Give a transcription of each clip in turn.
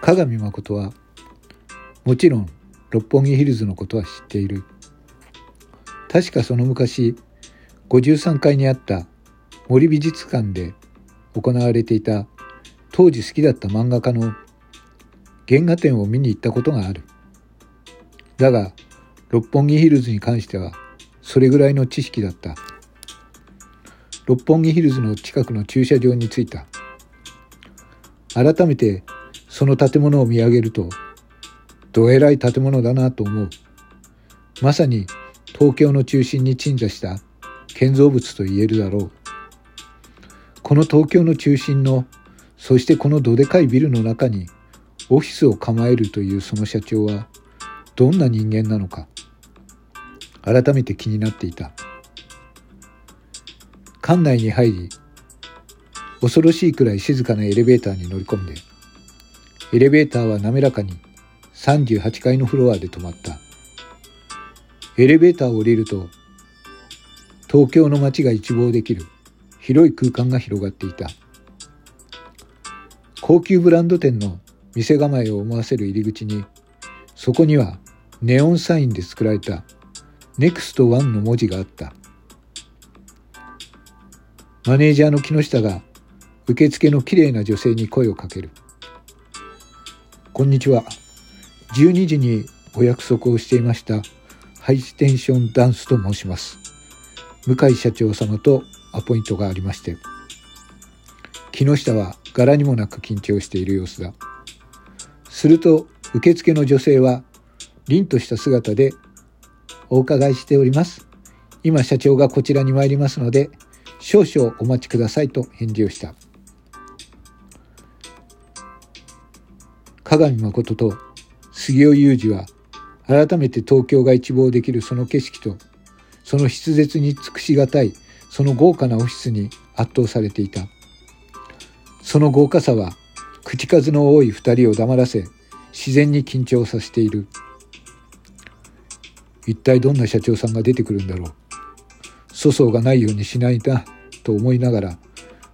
加賀美誠はもちろん六本木ヒルズのことは知っている。確かその昔53階にあった森美術館で行われていた当時好きだった漫画家の原画展を見に行ったことがある。だが六本木ヒルズに関してはそれぐらいの知識だった。六本木ヒルズの近くの駐車場に着いた。改めてその建物を見上げるとどえらい建物だなと思う。まさに東京の中心に鎮座した建造物と言えるだろう。この東京の中心のそしてこのどでかいビルの中にオフィスを構えるというその社長はどんな人間なのか改めて気になっていた。館内に入り恐ろしいくらい静かなエレベーターに乗り込んでエレベーターは滑らかに38階のフロアで止まった。エレベーターを降りると東京の街が一望できる広い空間が広がっていた。高級ブランド店の店構えを思わせる入り口にそこにはネオンサインで作られた。ネクストワンの文字があった。マネージャーの木下が受付のきれいな女性に声をかける。こんにちは。12時にお約束をしていましたハイテンションダンスと申します。向井社長様とアポイントがありまして。木下は柄にもなく緊張している様子だ。すると受付の女性は凛とした姿でお伺いしております。今社長がこちらに参りますので少々お待ちくださいと返事をした。鏡誠と杉尾雄二は改めて東京が一望できるその景色とその筆舌に尽くしがたいその豪華なオフィスに圧倒されていた。その豪華さは口数の多い二人を黙らせ自然に緊張させている。一体どんな社長さんが出てくるんだろう粗相がないようにしないなと思いながら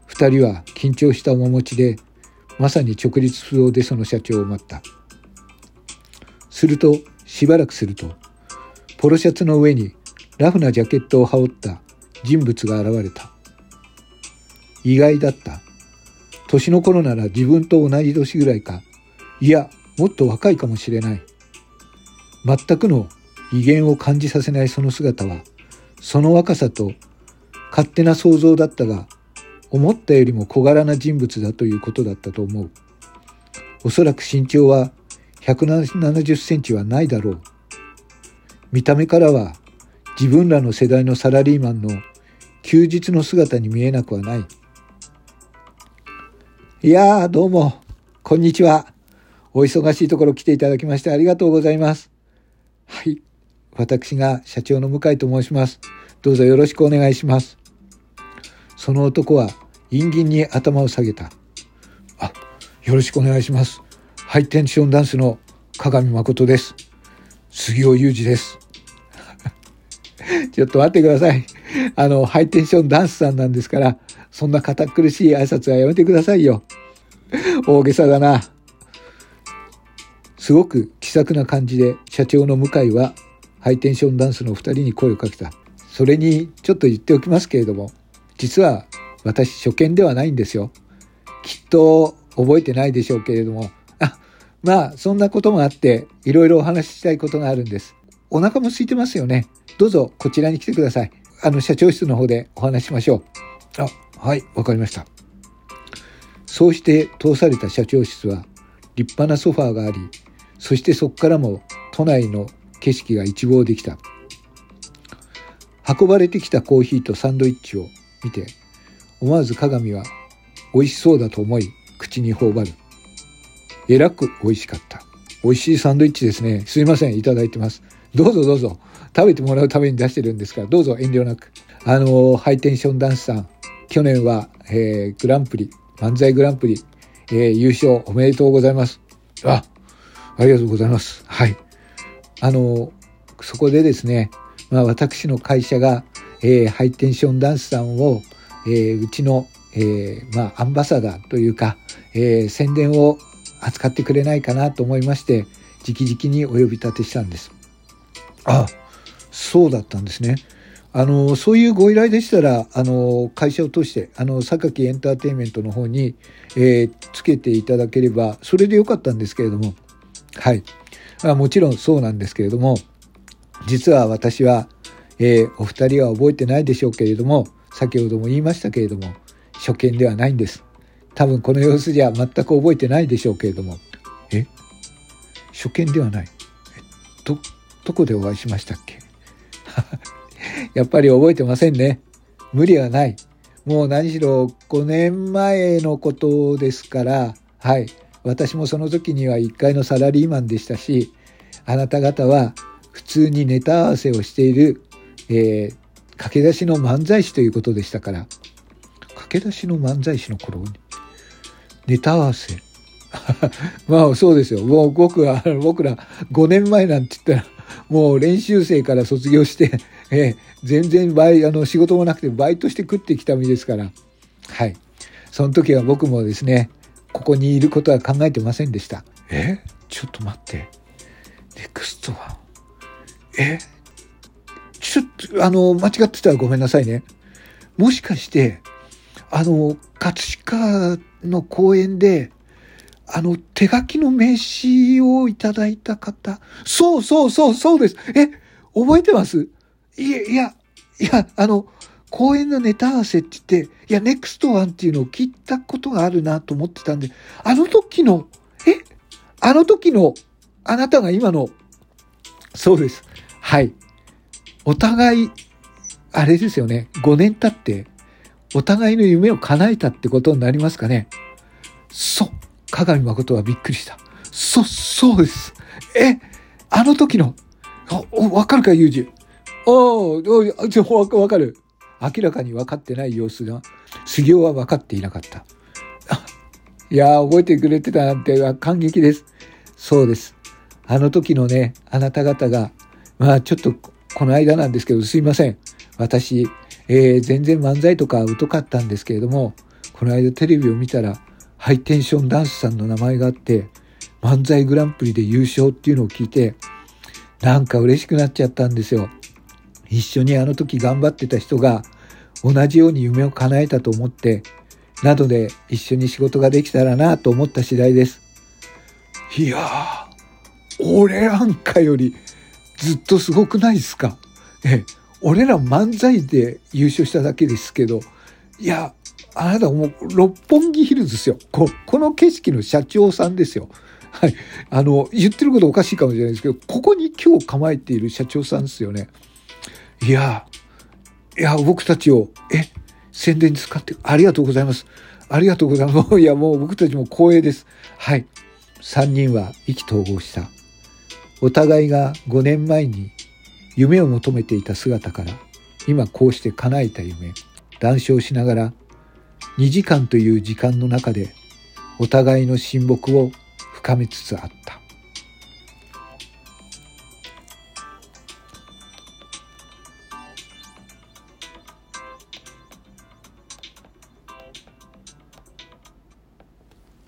二人は緊張した面持ちでまさに直立不動でその社長を待ったするとしばらくすると、ポロシャツの上にラフなジャケットを羽織った人物が現れた。意外だった。年の頃なら自分と同じ年ぐらいか、いや、もっと若いかもしれない。全くの威厳を感じさせないその姿は、その若さと勝手な想像だったが、思ったよりも小柄な人物だということだったと思う。おそらく身長は170センチはないだろう。見た目からは自分らの世代のサラリーマンの休日の姿に見えなくはない。いやー、どうも、こんにちは。お忙しいところ来ていただきましてありがとうございます。はい。私が社長の向井と申します。どうぞよろしくお願いします。その男は陰銀に頭を下げた。あ、よろしくお願いします。ハイテンションダンスの鏡誠です。杉尾裕二です。ちょっと待ってください。あの、ハイテンションダンスさんなんですから、そんな堅苦しい挨拶はやめてくださいよ。大げさだな。すごく気さくな感じで社長の向井はハイテンションダンスの二人に声をかけた。それにちょっと言っておきますけれども、実は私初見ではないんですよ。きっと覚えてないでしょうけれどもあ、まあ、そんなこともあって、いろいろお話ししたいことがあるんです。お腹も空いてますよね。どうぞこちらに来てください。あの、社長室の方でお話しましょう。あ、はい、わかりました。そうして通された社長室は立派なソファーがあり、そしてそこからも都内の景色が一望できた。運ばれてきたコーヒーとサンドイッチを見て、思わず鏡は美味しそうだと思い口に頬張る。えらく美味しかった。美味しいサンドイッチですね。すいません、いただいてます。どうぞどうぞ。食べてもらうために出してるんですから、どうぞ遠慮なく。あの、ハイテンションダンスさん、去年は、えー、グランプリ、漫才グランプリ、えー、優勝おめでとうございます。あ、ありがとうございます。はい。あの、そこでですね、まあ、私の会社が、えー、ハイテンションダンスさんを、えー、うちの、えー、まあ、アンバサダーというか、えー、宣伝を扱ってくれないかなと思いまして、直々にお呼び立てしたんです。あ、そうだったんですね。あの、そういうご依頼でしたら、あの、会社を通して、あの、榊エンターテインメントの方に、えー、つけていただければ、それでよかったんですけれども、はい。あもちろんそうなんですけれども、実は私は、えー、お二人は覚えてないでしょうけれども、先ほども言いましたけれども、初見ではないんです。多分この様子じゃ全く覚えてないでしょうけれども、え？初見ではない。ど、どこでお会いしましたっけ？やっぱり覚えてませんね。無理はない。もう何しろ5年前のことですから、はい。私もその時には1階のサラリーマンでしたし、あなた方は普通にネタ合わせをしている、えー、駆け出しの漫才師ということでしたから、駆け出しの漫才師の頃に、ネタ合わせ？まあそうですよ。もう僕は、僕ら5年前なんて言ったら、もう練習生から卒業して、えー、全然バイあの仕事もなくてバイトして食ってきた身ですから、はい。その時は僕もですね、ここにいることは考えてませんでした。え？ちょっと待って。ネクストは？え？ちょっと、あの、間違ってたらごめんなさいね。もしかして、あの、葛飾の公園で、あの、手書きの名刺をいただいた方？そうそうそうそうです。え、覚えてます？いや、いや、いや、あの、公演のネタ合わせって言って、いや、ネクストワンっていうのを聞いたことがあるなと思ってたんで、あの時の、え？あの時の、あなたが今の、そうです。はい。お互い、あれですよね。5年経って、お互いの夢を叶えたってことになりますかね。そう。鏡誠はびっくりした。そ、そうです。え、あの時の、わかるか、ユージ？おお、ちょ、わかる。明らかに分かってない様子が、杉尾は分かっていなかった。いや覚えてくれてたなんて感激です。そうです。あの時のね、あなた方が、まあちょっとこの間なんですけど、すいません。私、えー、全然漫才とか疎かったんですけれども、この間テレビを見たら、ハイテンションダンスさんの名前があって、漫才グランプリで優勝っていうのを聞いて、なんか嬉しくなっちゃったんですよ。一緒にあの時頑張ってた人が同じように夢を叶えたと思って、などで一緒に仕事ができたらなと思った次第です。いやー、俺なんかよりずっとすごくないですか？え、俺ら漫才で優勝しただけですけど、いや、あなたもう六本木ヒルズですよ。ここの景色の社長さんですよ。はい。あの、言ってることおかしいかもしれないですけど、ここに今日構えている社長さんですよね。いや、いや、僕たちを、え、宣伝に使って、ありがとうございます。ありがとうございます。いや、もう僕たちも光栄です。はい。三人は意気投合した。お互いが5年前に夢を求めていた姿から、今こうして叶えた夢、談笑しながら、2時間という時間の中で、お互いの親睦を深めつつあった。